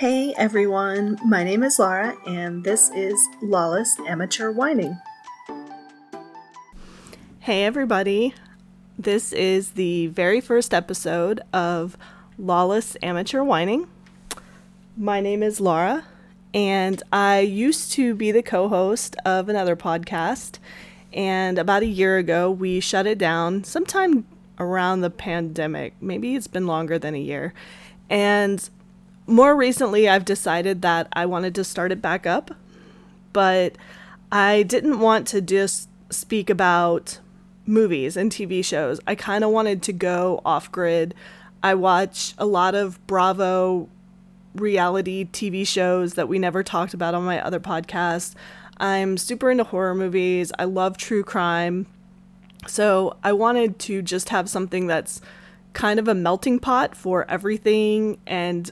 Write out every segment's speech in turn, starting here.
Hey everyone, my name is Laura, and this is Lawless Amateur Whining. Hey everybody, this is the very first episode of Lawless Amateur Whining. My name is Laura, and I used to be the co host of another podcast. And about a year ago, we shut it down sometime around the pandemic. Maybe it's been longer than a year. And more recently, I've decided that I wanted to start it back up, but I didn't want to just speak about movies and TV shows. I kind of wanted to go off grid. I watch a lot of Bravo reality TV shows that we never talked about on my other podcast. I'm super into horror movies. I love true crime. So I wanted to just have something that's kind of a melting pot for everything and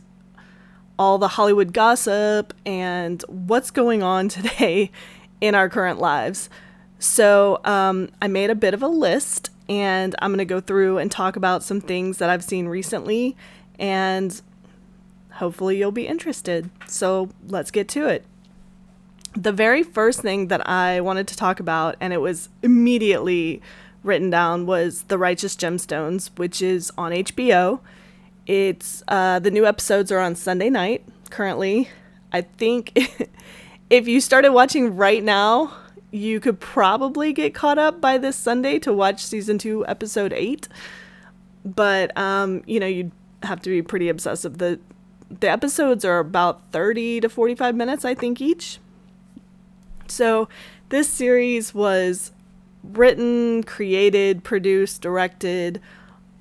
all the Hollywood gossip and what's going on today in our current lives. So um, I made a bit of a list and I'm going to go through and talk about some things that I've seen recently and hopefully you'll be interested. So let's get to it. The very first thing that I wanted to talk about, and it was immediately written down, was The Righteous Gemstones, which is on HBO. It's uh, the new episodes are on Sunday night currently. I think if you started watching right now, you could probably get caught up by this Sunday to watch season two, episode eight. But um, you know, you'd have to be pretty obsessive. The the episodes are about 30 to 45 minutes, I think, each. So this series was written, created, produced, directed,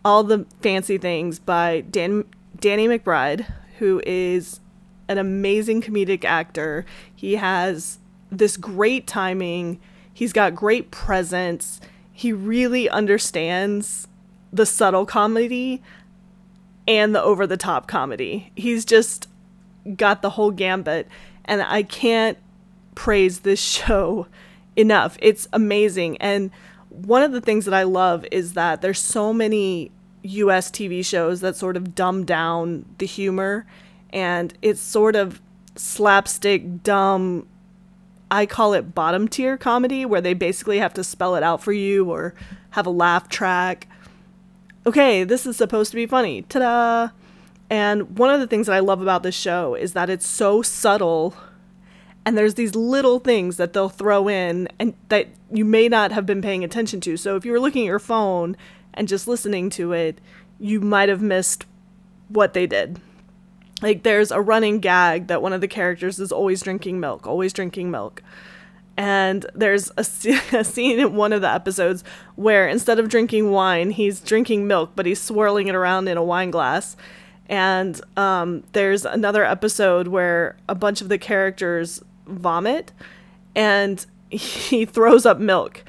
all the fancy things by Dan Danny McBride, who is an amazing comedic actor. He has this great timing. He's got great presence. He really understands the subtle comedy and the over the top comedy. He's just got the whole gambit and I can't praise this show enough. It's amazing. And one of the things that I love is that there's so many US TV shows that sort of dumb down the humor and it's sort of slapstick, dumb. I call it bottom tier comedy where they basically have to spell it out for you or have a laugh track. Okay, this is supposed to be funny. Ta da! And one of the things that I love about this show is that it's so subtle and there's these little things that they'll throw in and that you may not have been paying attention to. So if you were looking at your phone and just listening to it, you might have missed what they did. Like there's a running gag that one of the characters is always drinking milk, always drinking milk. And there's a, a scene in one of the episodes where instead of drinking wine, he's drinking milk, but he's swirling it around in a wine glass. And um, there's another episode where a bunch of the characters vomit and he throws up milk.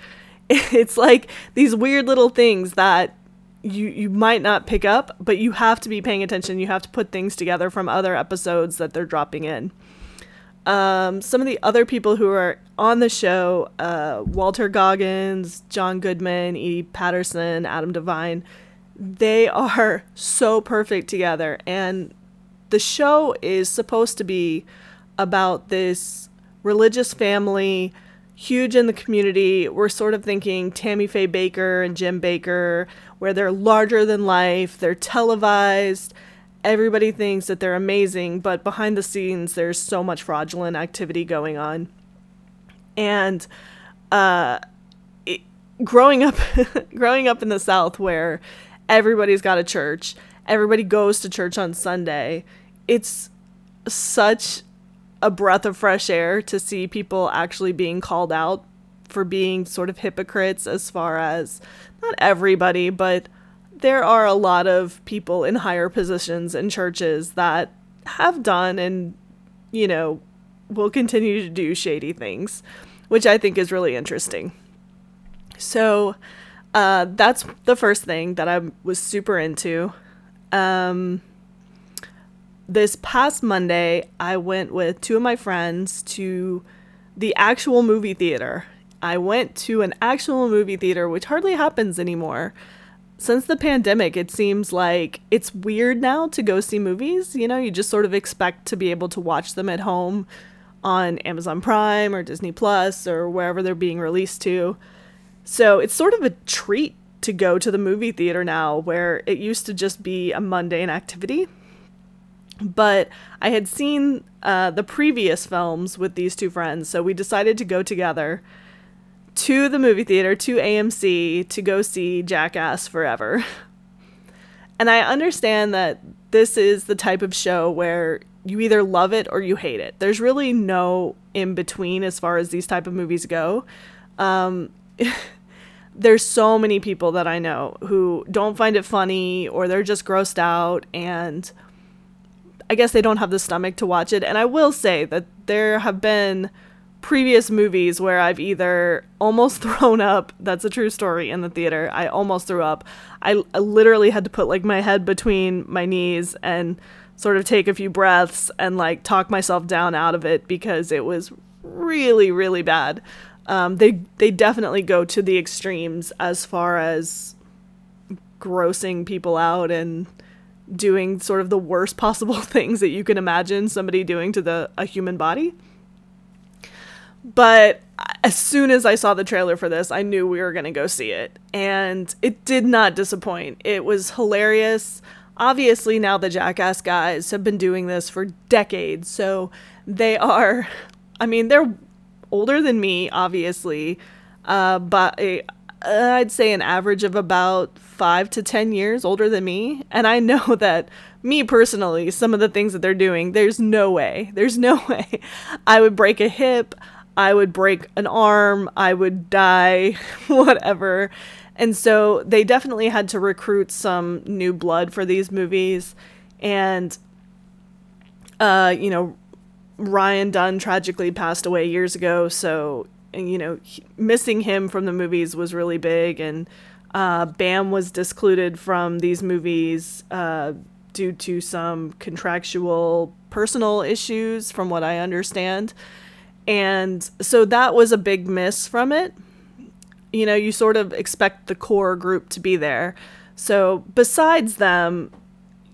It's like these weird little things that you you might not pick up, but you have to be paying attention. You have to put things together from other episodes that they're dropping in. Um, some of the other people who are on the show, uh, Walton Goggins, John Goodman, Edi Patterson, Adam Devine, they are so perfect together. And the show is supposed to be about this religious family, huge in the community. We're sort of thinking Tammy Faye Bakker and Jim Bakker, where they're larger than life, they're televised. Everybody thinks that they're amazing, but behind the scenes, there's so much fraudulent activity going on. And uh, it, growing up, growing up in the South, where everybody's got a church, everybody goes to church on Sunday. It's such a breath of fresh air to see people actually being called out for being sort of hypocrites as far as not everybody, but there are a lot of people in higher positions in churches that have done and, you know, will continue to do shady things, which I think is really interesting. So, uh, that's the first thing that I was super into. Um, this past Monday, I went with two of my friends to the actual movie theater. I went to an actual movie theater, which hardly happens anymore. since the pandemic, it seems like it's weird now to go see movies. You know, you just sort of expect to be able to watch them at home on Amazon Prime or Disney Plus or wherever they're being released to. So it's sort of a treat to go to the movie theater now, where it used to just be a mundane activity. But I had seen uh, the previous films with these two friends, so we decided to go together to the movie theater, to AMC, to go see Jackass Forever. And I understand that this is the type of show where you either love it or you hate it. There's really no in between as far as these type of movies go. Um, there's so many people that I know who don't find it funny or they're just grossed out and I guess they don't have the stomach to watch it. And I will say that there have been previous movies where I've either almost thrown up, that's a true story in the theater. I almost threw up. I, I literally had to put like my head between my knees and sort of take a few breaths and like talk myself down out of it because it was really really bad. Um, they they definitely go to the extremes as far as grossing people out and doing sort of the worst possible things that you can imagine somebody doing to the a human body. But as soon as I saw the trailer for this, I knew we were going to go see it. And it did not disappoint. It was hilarious obviously now the Jackass guys have been doing this for decades, so they are, I mean, they're older than me, obviously, uh, but a, I'd say an average of about five to 10 years older than me. And I know that me personally, some of the things that they're doing, there's no way, there's no way I would break a hip, I would break an arm, I would die, whatever. And so they definitely had to recruit some new blood for these movies. And, uh, you know, Ryan Dunn tragically passed away years ago. So, you know, he, missing him from the movies was really big. And uh, Bam was discluded from these movies uh, due to some contractual personal issues, from what I understand. And so that was a big miss from it you know, you sort of expect the core group to be there. So besides them,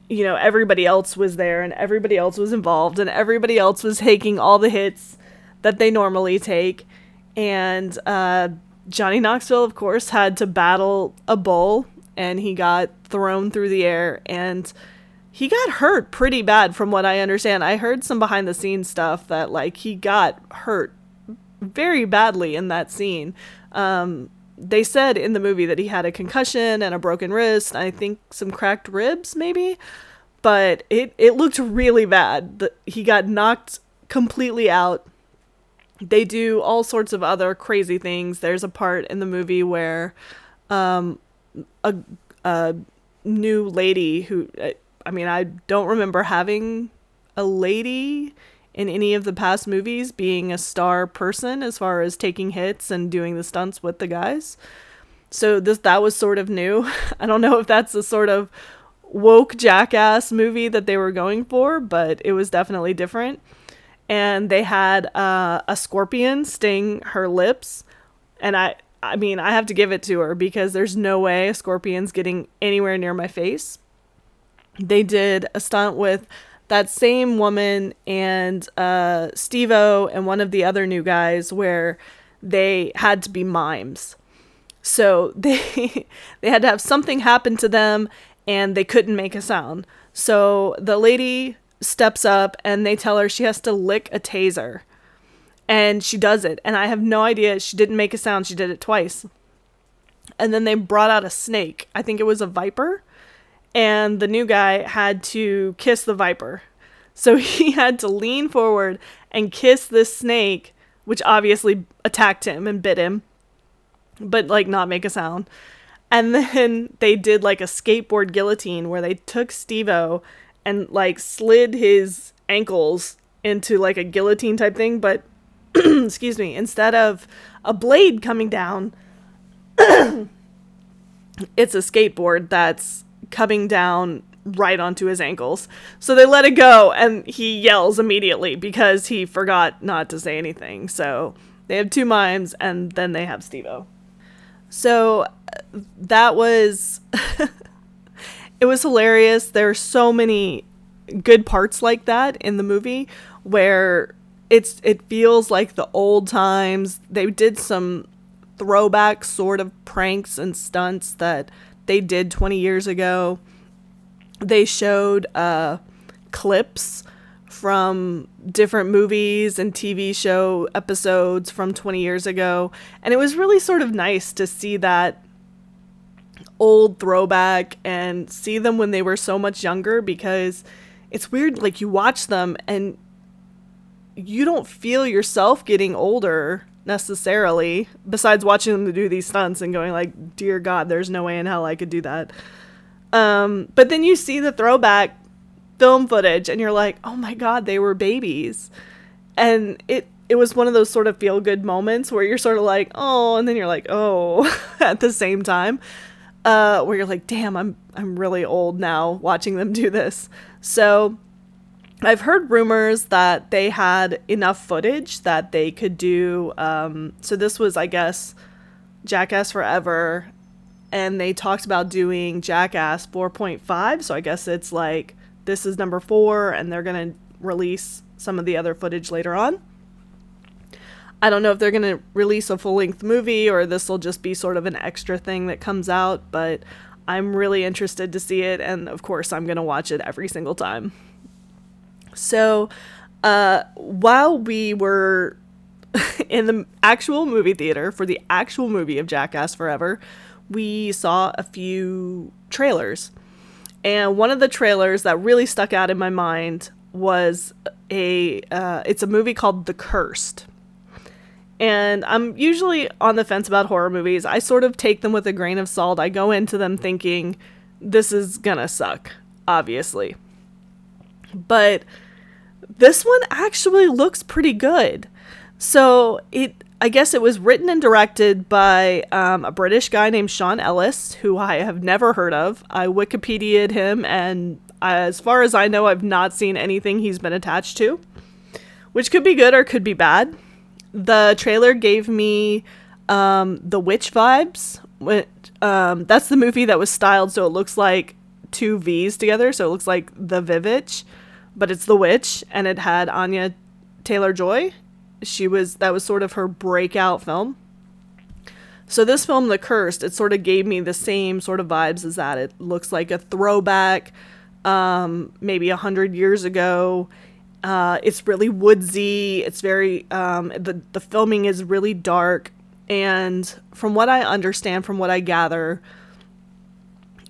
you know, everybody else was there and everybody else was involved and everybody else was taking all the hits that they normally take. And uh, Johnny Knoxville, of course, had to battle a bull and he got thrown through the air and he got hurt pretty bad from what I understand. I heard some behind the scenes stuff that like he got hurt very badly in that scene. Um, they said in the movie that he had a concussion and a broken wrist, I think some cracked ribs maybe, but it it looked really bad. The, he got knocked completely out. They do all sorts of other crazy things. There's a part in the movie where um, a a new lady who I mean I don't remember having a lady in any of the past movies being a star person as far as taking hits and doing the stunts with the guys. So this that was sort of new. I don't know if that's the sort of woke jackass movie that they were going for, but it was definitely different. And they had uh, a scorpion sting her lips, and I I mean, I have to give it to her because there's no way a scorpion's getting anywhere near my face. They did a stunt with that same woman and uh, Steve-O and one of the other new guys where they had to be mimes. So they they had to have something happen to them and they couldn't make a sound. So the lady steps up and they tell her she has to lick a taser. And she does it. And I have no idea she didn't make a sound. She did it twice. And then they brought out a snake. I think it was a viper and the new guy had to kiss the viper. So he had to lean forward and kiss this snake, which obviously attacked him and bit him, but like not make a sound. And then they did like a skateboard guillotine where they took Steve-O and like slid his ankles into like a guillotine type thing, but excuse me, instead of a blade coming down, it's a skateboard that's coming down right onto his ankles. So they let it go and he yells immediately because he forgot not to say anything. So they have two mimes and then they have Steve-O. So uh, that was it was hilarious. There are so many good parts like that in the movie where it's it feels like the old times. They did some throwback sort of pranks and stunts that they did 20 years ago. They showed uh, clips from different movies and TV show episodes from 20 years ago. And it was really sort of nice to see that old throwback and see them when they were so much younger because it's weird. Like, you watch them and you don't feel yourself getting older necessarily besides watching them do these stunts and going like dear god there's no way in hell i could do that um, but then you see the throwback film footage and you're like, "Oh my god, they were babies." And it it was one of those sort of feel good moments where you're sort of like, "Oh," and then you're like, "Oh," at the same time. Uh, where you're like, "Damn, I'm I'm really old now watching them do this." So, I've heard rumors that they had enough footage that they could do. Um, so this was, I guess, Jackass Forever, and they talked about doing Jackass 4.5. So I guess it's like this is number four, and they're to release some of the other footage later on. I don't know if they're going to release a full length movie or this will just be sort of an extra thing that comes out, but I'm really interested to see it, and of course, I'm going to watch it every single time. So, uh, while we were in the actual movie theater for the actual movie of Jackass Forever, we saw a few trailers. And one of the trailers that really stuck out in my mind was a uh, it's a movie called The Cursed. And I'm usually on the fence about horror movies. I sort of take them with a grain of salt. I go into them thinking this is gonna suck, obviously. But this one actually looks pretty good. So it I guess it was written and directed by um, a British guy named Sean Ellis, who I have never heard of. I Wikipedia'd him, and as far as I know, I've not seen anything he's been attached to, which could be good or could be bad. The trailer gave me um, the Witch vibes. Um, that's the movie that was styled so it looks like two V's together, so it looks like the Vivitch, but it's the Witch, and it had Anya Taylor Joy she was that was sort of her breakout film. So this film, The Cursed, it sort of gave me the same sort of vibes as that. It looks like a throwback, um, maybe a hundred years ago. Uh, it's really woodsy. It's very um, the the filming is really dark, and from what I understand, from what I gather,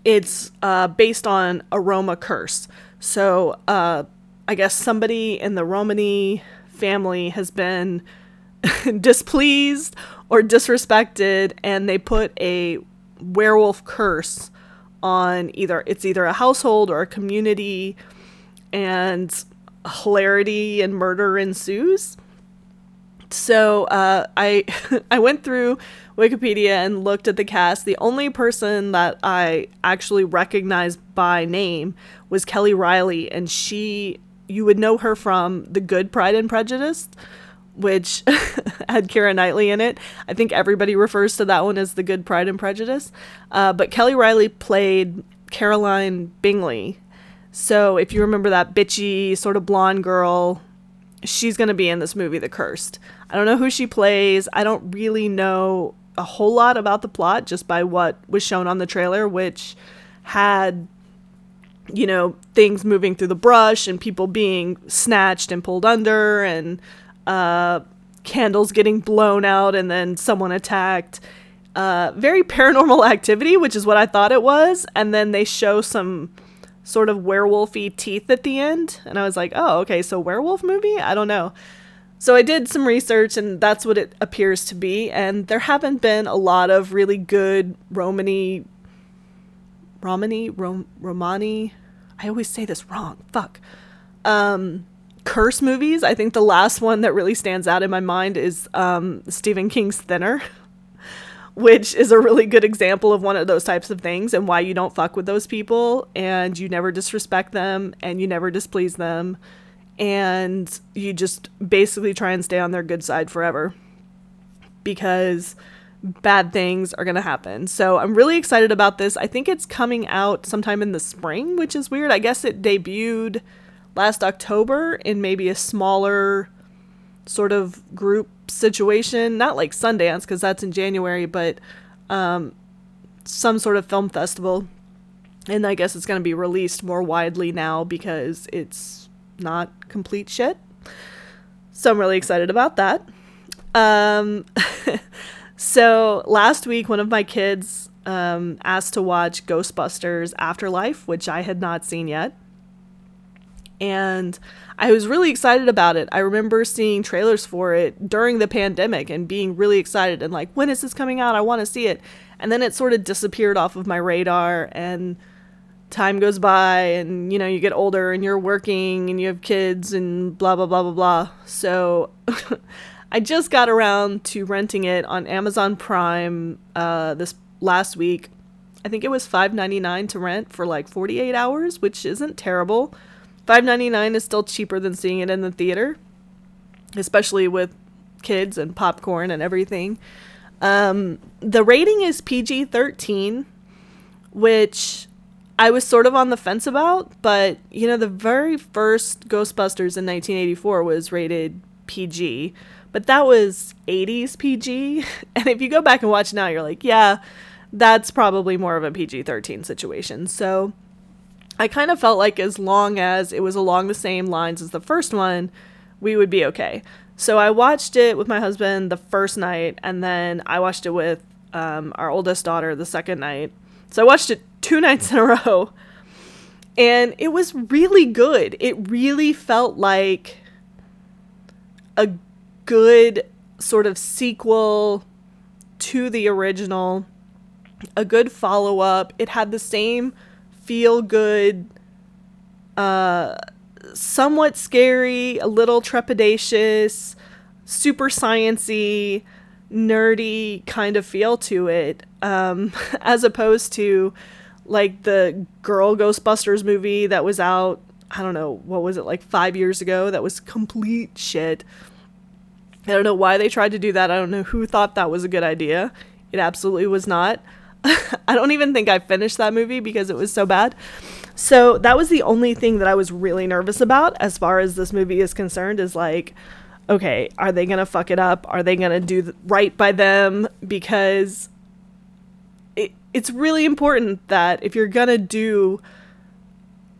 it's uh, based on a Roma curse. So uh, I guess somebody in the Romani family has been displeased or disrespected and they put a werewolf curse on either it's either a household or a community and hilarity and murder ensues so uh, i i went through wikipedia and looked at the cast the only person that i actually recognized by name was kelly Reilly, and she you would know her from The Good Pride and Prejudice, which had Keira Knightley in it. I think everybody refers to that one as The Good Pride and Prejudice. Uh, but Kelly Reilly played Caroline Bingley. So if you remember that bitchy, sort of blonde girl, she's going to be in this movie, The Cursed. I don't know who she plays. I don't really know a whole lot about the plot just by what was shown on the trailer, which had you know, things moving through the brush and people being snatched and pulled under and uh, candles getting blown out and then someone attacked. Uh, very paranormal activity, which is what I thought it was. And then they show some sort of werewolfy teeth at the end. And I was like, oh, okay, so werewolf movie? I don't know. So I did some research and that's what it appears to be. And there haven't been a lot of really good Romany, Romani, Rom- Romani. I always say this wrong. Fuck. Um, curse movies. I think the last one that really stands out in my mind is um, Stephen King's Thinner, which is a really good example of one of those types of things and why you don't fuck with those people and you never disrespect them and you never displease them and you just basically try and stay on their good side forever because bad things are going to happen. So I'm really excited about this. I think it's coming out sometime in the spring, which is weird. I guess it debuted last October in maybe a smaller sort of group situation, not like Sundance because that's in January, but um, some sort of film festival. And I guess it's going to be released more widely now because it's not complete shit. So I'm really excited about that. Um, so last week, one of my kids um, asked to watch Ghostbusters Afterlife, which I had not seen yet. And I was really excited about it. I remember seeing trailers for it during the pandemic and being really excited and like, when is this coming out? I want to see it. And then it sort of disappeared off of my radar and time goes by and you know, you get older and you're working and you have kids and blah blah blah blah blah. So I just got around to renting it on Amazon Prime uh, this last week. I think it was $5.99 to rent for like 48 hours, which isn't terrible. $5.99 is still cheaper than seeing it in the theater, especially with kids and popcorn and everything. Um, the rating is PG 13, which I was sort of on the fence about, but you know, the very first Ghostbusters in 1984 was rated PG, but that was 80s PG. And if you go back and watch now, you're like, yeah, that's probably more of a PG 13 situation. So I kind of felt like as long as it was along the same lines as the first one, we would be okay. So I watched it with my husband the first night, and then I watched it with um, our oldest daughter the second night. So I watched it two nights in a row, and it was really good. It really felt like a good sort of sequel to the original, a good follow up. It had the same feel good, uh, somewhat scary, a little trepidatious, super sciency, nerdy kind of feel to it, um, as opposed to like the girl Ghostbusters movie that was out. I don't know what was it like five years ago. That was complete shit. I don't know why they tried to do that. I don't know who thought that was a good idea. It absolutely was not. I don't even think I finished that movie because it was so bad. So that was the only thing that I was really nervous about as far as this movie is concerned is like, okay, are they going to fuck it up? Are they going to do th- right by them? Because it, it's really important that if you're going to do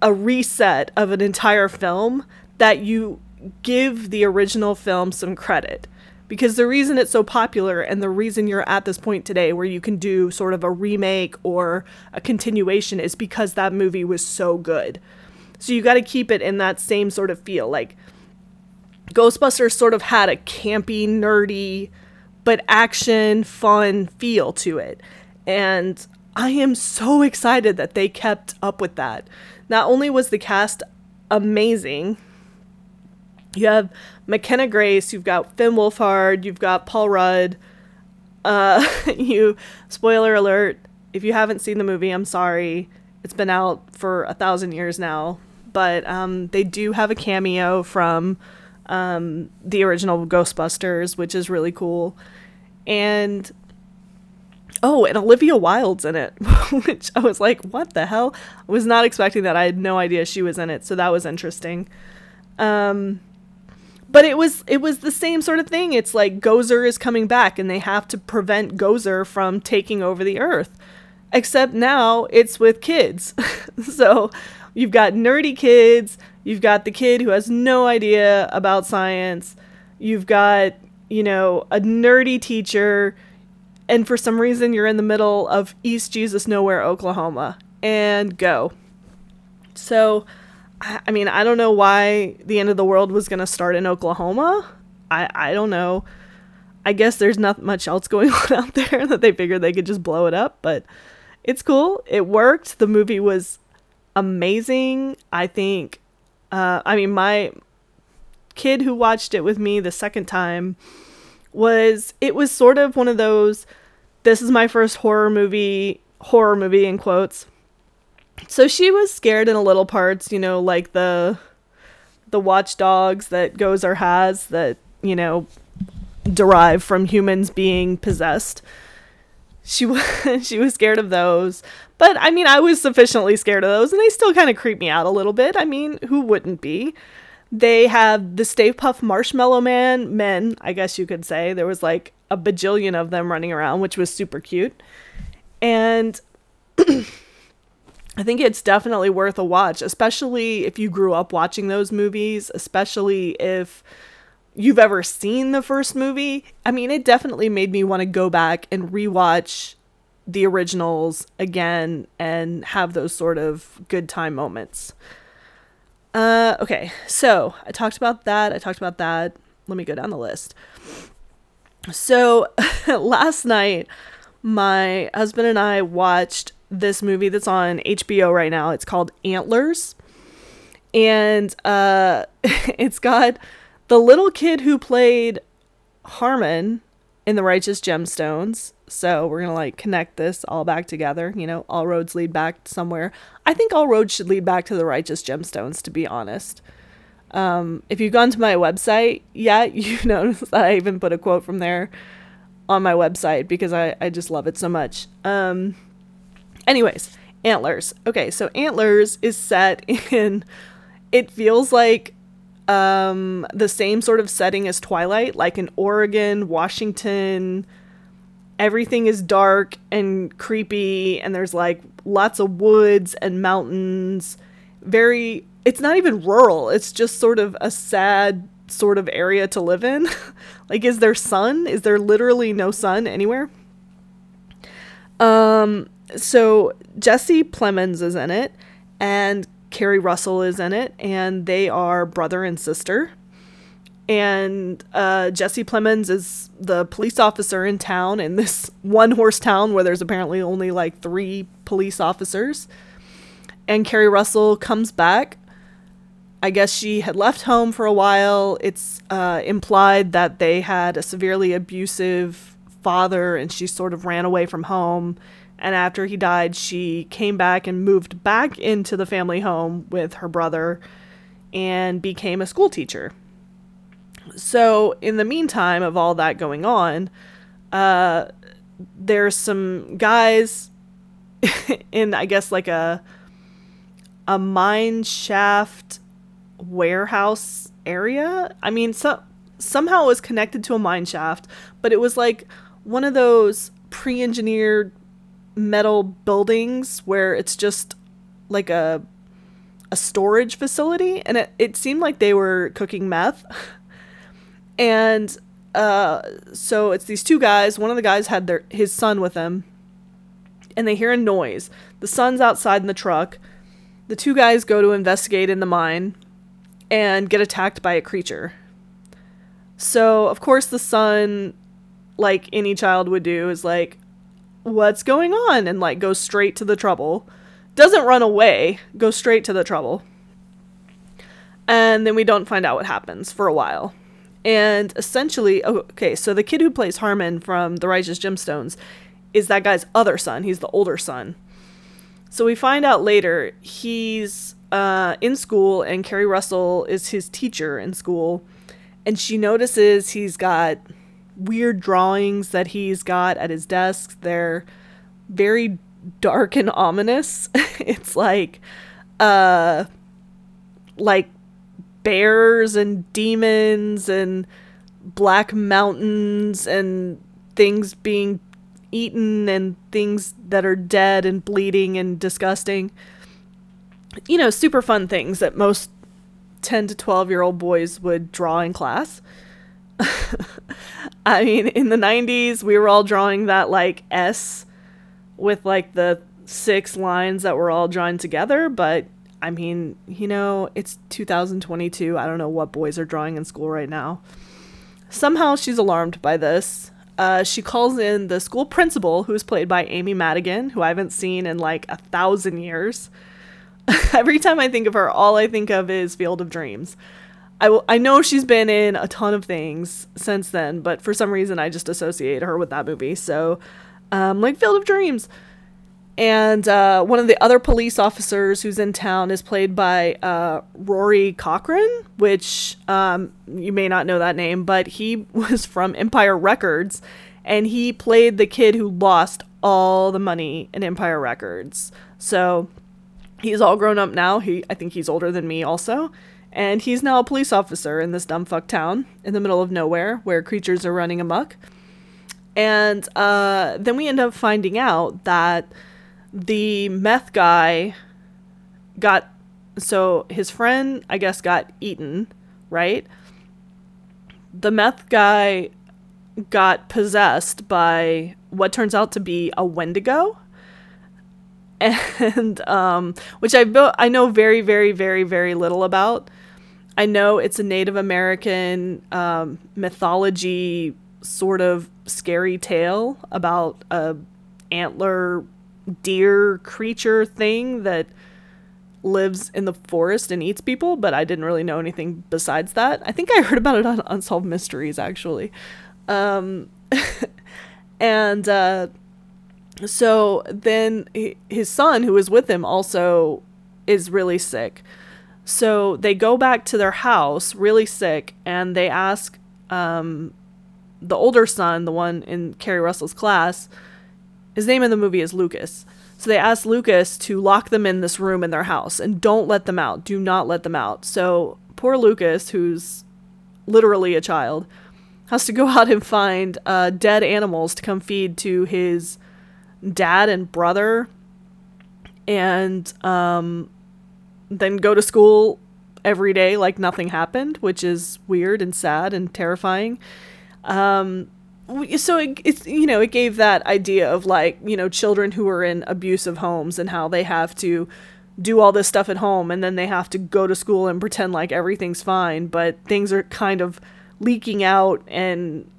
a reset of an entire film, that you give the original film some credit because the reason it's so popular and the reason you're at this point today where you can do sort of a remake or a continuation is because that movie was so good. So you got to keep it in that same sort of feel. Like Ghostbusters sort of had a campy, nerdy, but action, fun feel to it. And I am so excited that they kept up with that. Not only was the cast amazing, you have McKenna Grace, you've got Finn Wolfhard, you've got Paul Rudd. Uh, you spoiler alert, if you haven't seen the movie, I'm sorry. It's been out for a thousand years now, but um, they do have a cameo from um, the original Ghostbusters, which is really cool. And oh, and Olivia Wilde's in it, which I was like, what the hell? I was not expecting that. I had no idea she was in it, so that was interesting. Um, but it was it was the same sort of thing. It's like Gozer is coming back and they have to prevent Gozer from taking over the earth. Except now it's with kids. so you've got nerdy kids, you've got the kid who has no idea about science, you've got, you know, a nerdy teacher, and for some reason you're in the middle of East Jesus Nowhere, Oklahoma, and go. So I mean, I don't know why the end of the world was going to start in Oklahoma. I, I don't know. I guess there's not much else going on out there that they figured they could just blow it up, but it's cool. It worked. The movie was amazing. I think, uh, I mean, my kid who watched it with me the second time was, it was sort of one of those, this is my first horror movie, horror movie in quotes so she was scared in a little parts, you know, like the the watchdogs that Gozer has that, you know, derive from humans being possessed. she was she was scared of those. But I mean, I was sufficiently scared of those, and they still kind of creep me out a little bit. I mean, who wouldn't be? They have the Stay Puft Marshmallow Man men, I guess you could say. There was like a bajillion of them running around, which was super cute. And I think it's definitely worth a watch, especially if you grew up watching those movies, especially if you've ever seen the first movie. I mean, it definitely made me want to go back and rewatch the originals again and have those sort of good time moments. Uh, okay, so I talked about that. I talked about that. Let me go down the list. So last night, my husband and I watched this movie that's on HBO right now. It's called Antlers. And uh, it's got the little kid who played Harmon in The Righteous Gemstones. So we're going to like connect this all back together. You know, all roads lead back somewhere. I think all roads should lead back to The Righteous Gemstones, to be honest. Um, if you've gone to my website yet, you notice that I even put a quote from there on my website because I, I just love it so much. Um, anyways, Antlers. Okay, so Antlers is set in, it feels like um, the same sort of setting as Twilight, like in Oregon, Washington. Everything is dark and creepy, and there's like lots of woods and mountains. Very, it's not even rural, it's just sort of a sad sort of area to live in. like, is there sun? Is there literally no sun anywhere? Um, so Jesse Plemons is in it, and Keri Russell is in it, and they are brother and sister. And uh, Jesse Plemons is the police officer in town in this one horse town where there's apparently only like three police officers. And Keri Russell comes back. I guess she had left home for a while. It's uh, implied that they had a severely abusive father and she sort of ran away from home and after he died, she came back and moved back into the family home with her brother and became a school teacher. So, in the meantime of all that going on, uh, there's some guys in, I guess, like a a mine shaft warehouse area. I mean, so somehow it was connected to a mine shaft, but it was like one of those pre-engineered metal buildings where it's just like a a storage facility and it, it seemed like they were cooking meth. And uh, so it's these two guys one of the guys had their his son with him and they hear a noise. The son's outside in the truck. The two guys go to investigate in the mine and get attacked by a creature. So of course the son like any child would do is like what's going on and like goes straight to the trouble. Doesn't run away, goes straight to the trouble. And then we don't find out what happens for a while. And essentially, oh, okay, so the kid who plays Harmon from The Righteous Gemstones is that guy's other son. He's the older son. So we find out later he's uh, in school, and Keri Russell is his teacher in school. And she notices he's got weird drawings that he's got at his desk. They're very dark and ominous. it's like uh like bears and demons and black mountains and things being eaten and things that are dead and bleeding and disgusting. You know, super fun things that most 10 to 12 year old boys would draw in class. I mean, in the 90s, we were all drawing that like S with like the six lines that were all drawn together, but I mean, you know, it's 2022. I don't know what boys are drawing in school right now. Somehow she's alarmed by this. Uh, she calls in the school principal, who's played by Amy Madigan, who I haven't seen in like a thousand years. Every time I think of her, all I think of is Field of Dreams. I, w- I know she's been in a ton of things since then, but for some reason I just associate her with that movie. So, um, like Field of Dreams. And uh, one of the other police officers who's in town is played by uh, Rory Cochrane, which um, you may not know that name, but he was from Empire Records. and he played the kid who lost all the money in Empire Records. So he's all grown up now. He I think he's older than me also. And he's now a police officer in this dumbfuck town in the middle of nowhere where creatures are running amok. And uh, then we end up finding out that the meth guy got so his friend I guess got eaten, right? The meth guy got possessed by what turns out to be a Wendigo. And um, which I I know very, very, very, very little about. I know it's a Native American um, mythology sort of scary tale about a antler deer creature thing that lives in the forest and eats people, but I didn't really know anything besides that. I think I heard about it on Unsolved Mysteries actually. Um, and uh, so then his son, who is with him, also is really sick. So they go back to their house really sick and they ask um, the older son, the one in Keri Russell's class, his name in the movie is Lucas. So they ask Lucas to lock them in this room in their house and don't let them out. Do not let them out. So poor Lucas, who's literally a child, has to go out and find uh, dead animals to come feed to his dad and brother, and um, then go to school every day like nothing happened, which is weird and sad and terrifying. Um, so it, it's you know it gave that idea of like you know children who are in abusive homes and how they have to do all this stuff at home and then they have to go to school and pretend like everything's fine but things are kind of leaking out and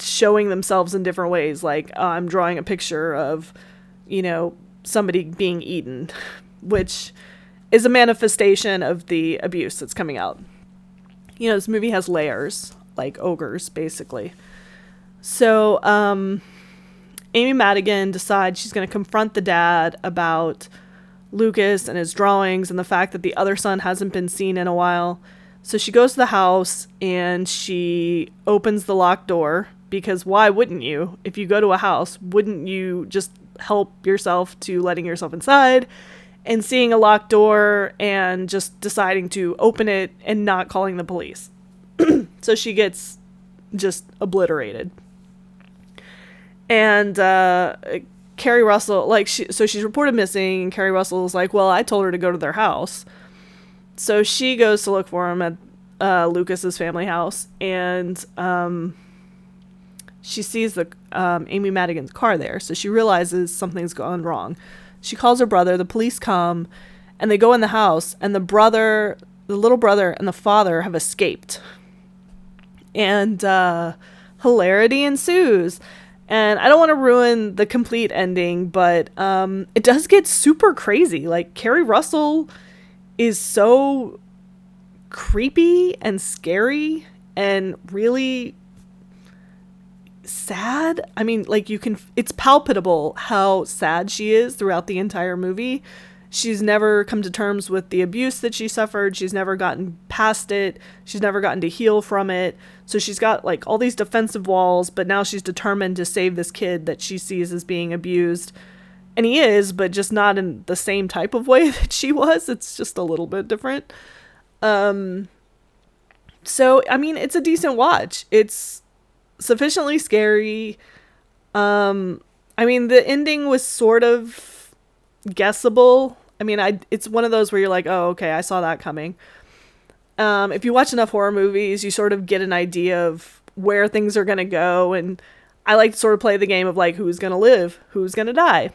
showing themselves in different ways. Like uh, I'm drawing a picture of, you know, somebody being eaten, which is a manifestation of the abuse that's coming out. You know, this movie has layers, like ogres, basically. So, um, Amy Madigan decides she's going to confront the dad about Lucas and his drawings and the fact that the other son hasn't been seen in a while. So she goes to the house and she opens the locked door because why wouldn't you? If you go to a house, wouldn't you just help yourself to letting yourself inside and seeing a locked door and just deciding to open it and not calling the police? so she gets just obliterated. And uh, Keri Russell, like, she, so she's reported missing, and Keri Russell is like, well, I told her to go to their house so she goes to look for him at uh, Lucas's family house, and um, she sees the um, Amy Madigan's car there. So she realizes something's gone wrong. She calls her brother. The police come, and they go in the house, and the brother, the little brother, and the father have escaped. And uh, hilarity ensues. And I don't want to ruin the complete ending, but um, it does get super crazy. Like Keri Russell is so creepy and scary and really sad. I mean, like you can it's palpable how sad she is throughout the entire movie. She's never come to terms with the abuse that she suffered. She's never gotten past it. She's never gotten to heal from it. So she's got like all these defensive walls, but now she's determined to save this kid that she sees as being abused and he is, but just not in the same type of way that she was. It's just a little bit different. Um, so I mean, it's a decent watch. It's sufficiently scary. Um, I mean, the ending was sort of guessable. I mean, I it's one of those where you're like, oh, okay, I saw that coming. Um, if you watch enough horror movies, you sort of get an idea of where things are gonna go, and I like to sort of play the game of like who's gonna live, who's gonna die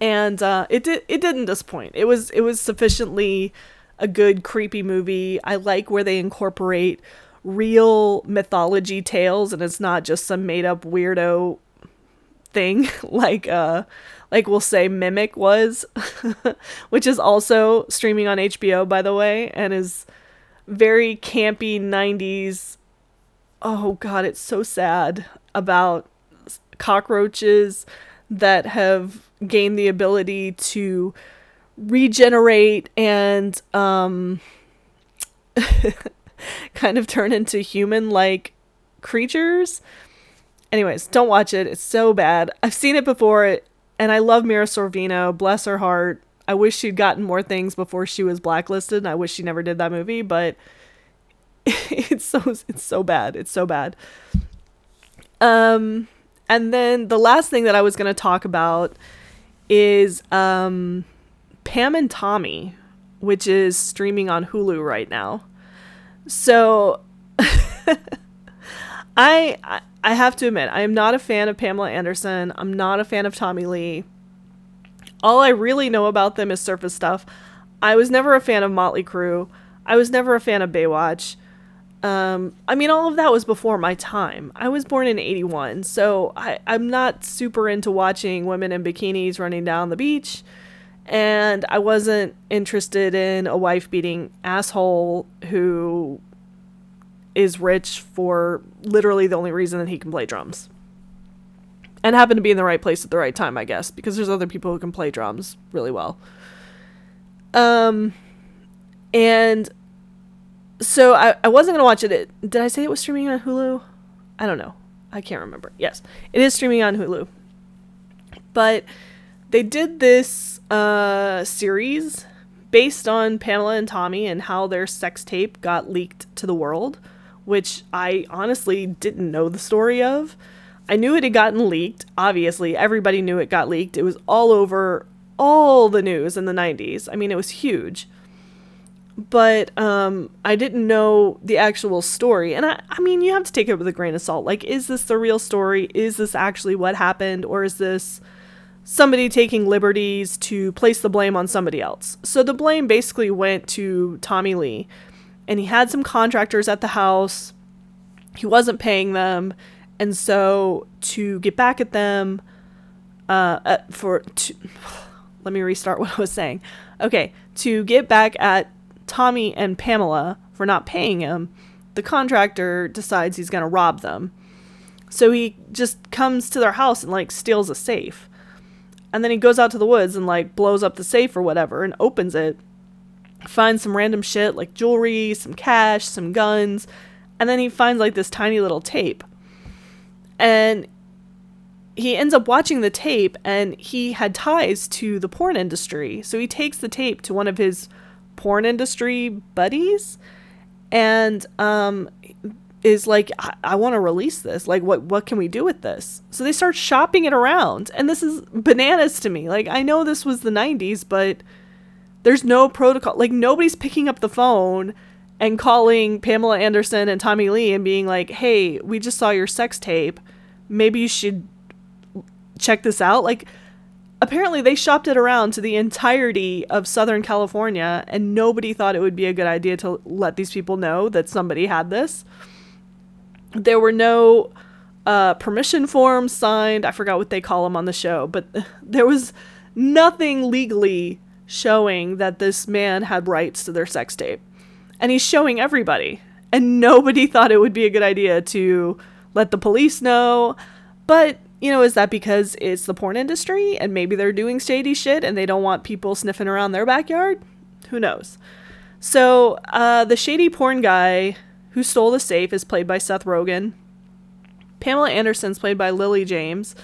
and uh, it did it didn't disappoint. It was it was sufficiently a good creepy movie. I like where they incorporate real mythology tales and it's not just some made up weirdo thing like uh like we'll say Mimic was, which is also streaming on HBO by the way and is very campy 90s. Oh god, it's so sad about cockroaches that have gained the ability to regenerate and um, kind of turn into human like creatures. anyways, don't watch it. It's so bad. I've seen it before, and I love Mira Sorvino. Bless her heart. I wish she'd gotten more things before she was blacklisted. And I wish she never did that movie, but it's so it's so bad. It's so bad. Um, and then the last thing that I was going to talk about is um, Pam and Tommy, which is streaming on Hulu right now. So I I have to admit, I am not a fan of Pamela Anderson. I'm not a fan of Tommy Lee. All I really know about them is surface stuff. I was never a fan of Motley Crue. I was never a fan of Baywatch. Um, I mean, all of that was before my time. I was born in 81, so I, I'm not super into watching women in bikinis running down the beach. And I wasn't interested in a wife beating asshole who is rich for literally the only reason that he can play drums. And happened to be in the right place at the right time, I guess, because there's other people who can play drums really well. Um, and so I, I wasn't gonna watch it. Did I say it was streaming on Hulu? I don't know. I can't remember. Yes, it is streaming on Hulu. But they did this uh, series based on Pamela and Tommy and how their sex tape got leaked to the world, which I honestly didn't know the story of. I knew it had gotten leaked. Obviously, everybody knew it got leaked. It was all over all the news in the 90s. I mean, it was huge but um, I didn't know the actual story. And I, I mean, you have to take it with a grain of salt. Like, is this the real story? Is this actually what happened? Or is this somebody taking liberties to place the blame on somebody else? So the blame basically went to Tommy Lee. And he had some contractors at the house, he wasn't paying them. And so to get back at them, uh, uh for, to, let me restart what I was saying. Okay, to get back at Tommy and Pamela for not paying him, the contractor decides he's going to rob them. So he just comes to their house and like steals a safe. And then he goes out to the woods and like blows up the safe or whatever and opens it. Finds some random shit like jewelry, some cash, some guns, and then he finds like this tiny little tape. And he ends up watching the tape and he had ties to the porn industry. So he takes the tape to one of his porn industry buddies and um is like I, I want to release this. Like what what can we do with this? So they start shopping it around and this is bananas to me. Like I know this was the 90s but there's no protocol like nobody's picking up the phone and calling Pamela Anderson and Tommy Lee and being like hey we just saw your sex tape. Maybe you should check this out. Like apparently they shopped it around to the entirety of Southern California, and nobody thought it would be a good idea to let these people know that somebody had this. There were no uh, permission forms signed. I forgot what they call them on the show, but there was nothing legally showing that this man had rights to their sex tape. And he's showing everybody. And nobody thought it would be a good idea to let the police know. But you know, is that because it's the porn industry and maybe they're doing shady shit and they don't want people sniffing around their backyard? Who knows? So, uh, the shady porn guy who stole the safe is played by Seth Rogen. Pamela Anderson's played by Lily James.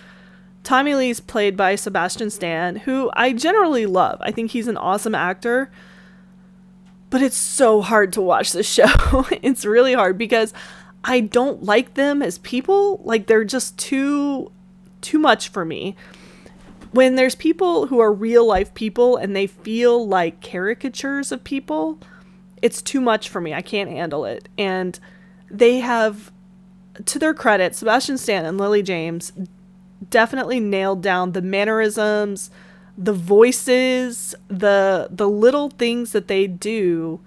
Tommy Lee's played by Sebastian Stan, who I generally love. I think he's an awesome actor. But it's so hard to watch this show. it's really hard because I don't like them as people. Like they're just too too much for me. When there's people who are real life people and they feel like caricatures of people, it's too much for me. I can't handle it. And they have, to their credit, Sebastian Stan and Lily James definitely nailed down the mannerisms, the voices, the the little things that they do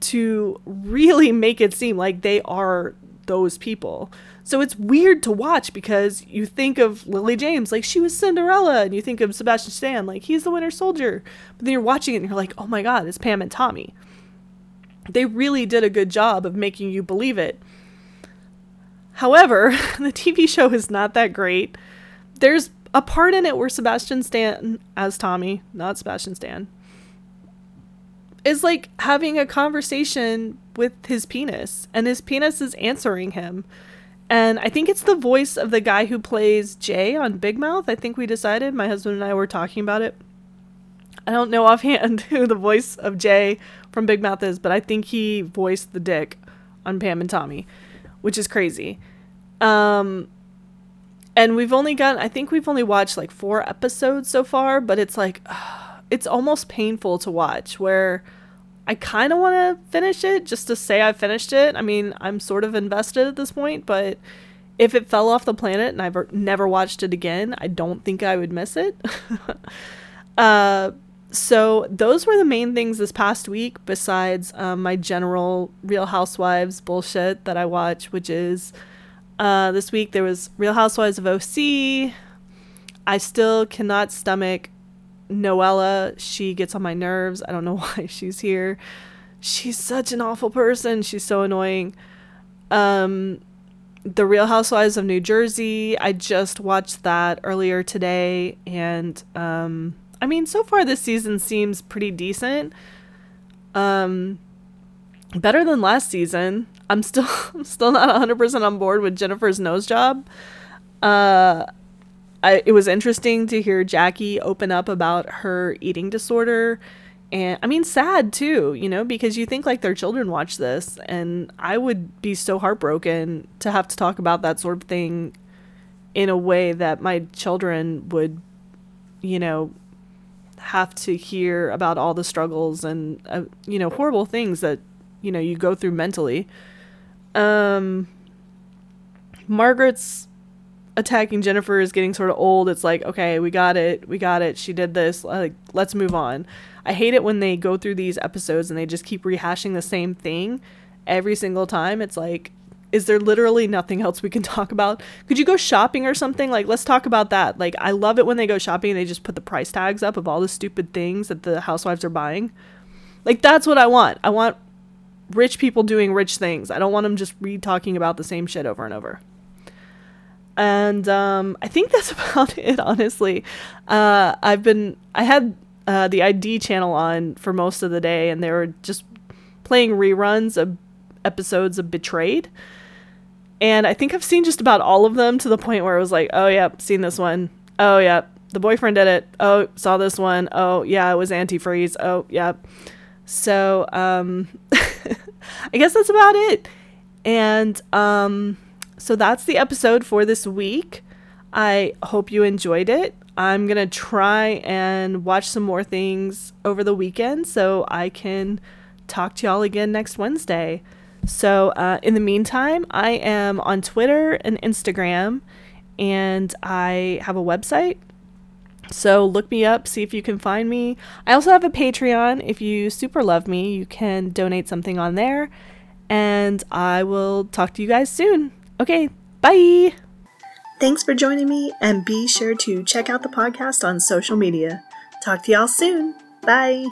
to really make it seem like they are those people. So it's weird to watch because you think of Lily James like she was Cinderella, and you think of Sebastian Stan like he's the Winter Soldier. But then you're watching it and you're like, oh my god, it's Pam and Tommy. They really did a good job of making you believe it. However, the TV show is not that great. There's a part in it where Sebastian Stan, as Tommy, not Sebastian Stan, is like having a conversation with his penis, and his penis is answering him And I think it's the voice of the guy who plays Jay on Big Mouth. I think we decided. My husband and I were talking about it. I don't know offhand who the voice of Jay from Big Mouth is, but I think he voiced the dick on Pam and Tommy, which is crazy. Um, and we've only got, I think we've only watched like four episodes so far, but it's like, uh, it's almost painful to watch where I kind of want to finish it just to say I finished it. I mean, I'm sort of invested at this point, but if it fell off the planet and I've never watched it again, I don't think I would miss it. uh, so those were the main things this past week besides um, my general real housewives bullshit that i watch which is uh, this week there was real housewives of oc i still cannot stomach noella. She gets on my nerves. I don't know why she's here. She's such an awful person. She's so annoying. Um, the real housewives of new jersey i just watched that earlier today and um, I mean, so far this season seems pretty decent. Um, better than last season. I'm still I'm still not 100% on board with Jennifer's nose job. Uh, I, it was interesting to hear Jackie open up about her eating disorder. And I mean, sad too, you know, because you think like their children watch this. And I would be so heartbroken to have to talk about that sort of thing in a way that my children would, you know, have to hear about all the struggles and uh, you know horrible things that you know you go through mentally. Um margaret's attacking jennifer is getting sort of old. It's like okay we got it we got it she did this like let's move on. I hate it when they go through these episodes and they just keep rehashing the same thing every single time. It's like is there literally nothing else we can talk about? Could you go shopping or something? Like, let's talk about that. Like, I love it when they go shopping and they just put the price tags up of all the stupid things that the housewives are buying. Like, that's what I want. I want rich people doing rich things. I don't want them just re talking about the same shit over and over. And um, I think that's about it, honestly. Uh, I've been, I had uh, the ID channel on for most of the day, and they were just playing reruns of episodes of Betrayed. And I think I've seen just about all of them to the point where I was like, oh, yeah, seen this one. Oh, yeah, the boyfriend did it. Oh, saw this one. Oh, yeah, it was antifreeze. Oh, yeah. So, um, I guess that's about it. And, um, so that's the episode for this week. I hope you enjoyed it. I'm going to try and watch some more things over the weekend so I can talk to y'all again next Wednesday. So, uh, in the meantime, I am on Twitter and Instagram, and I have a website. So, look me up, see if you can find me. I also have a Patreon. If you super love me, you can donate something on there. And I will talk to you guys soon. Okay, bye. Thanks for joining me, and be sure to check out the podcast on social media. Talk to y'all soon. Bye.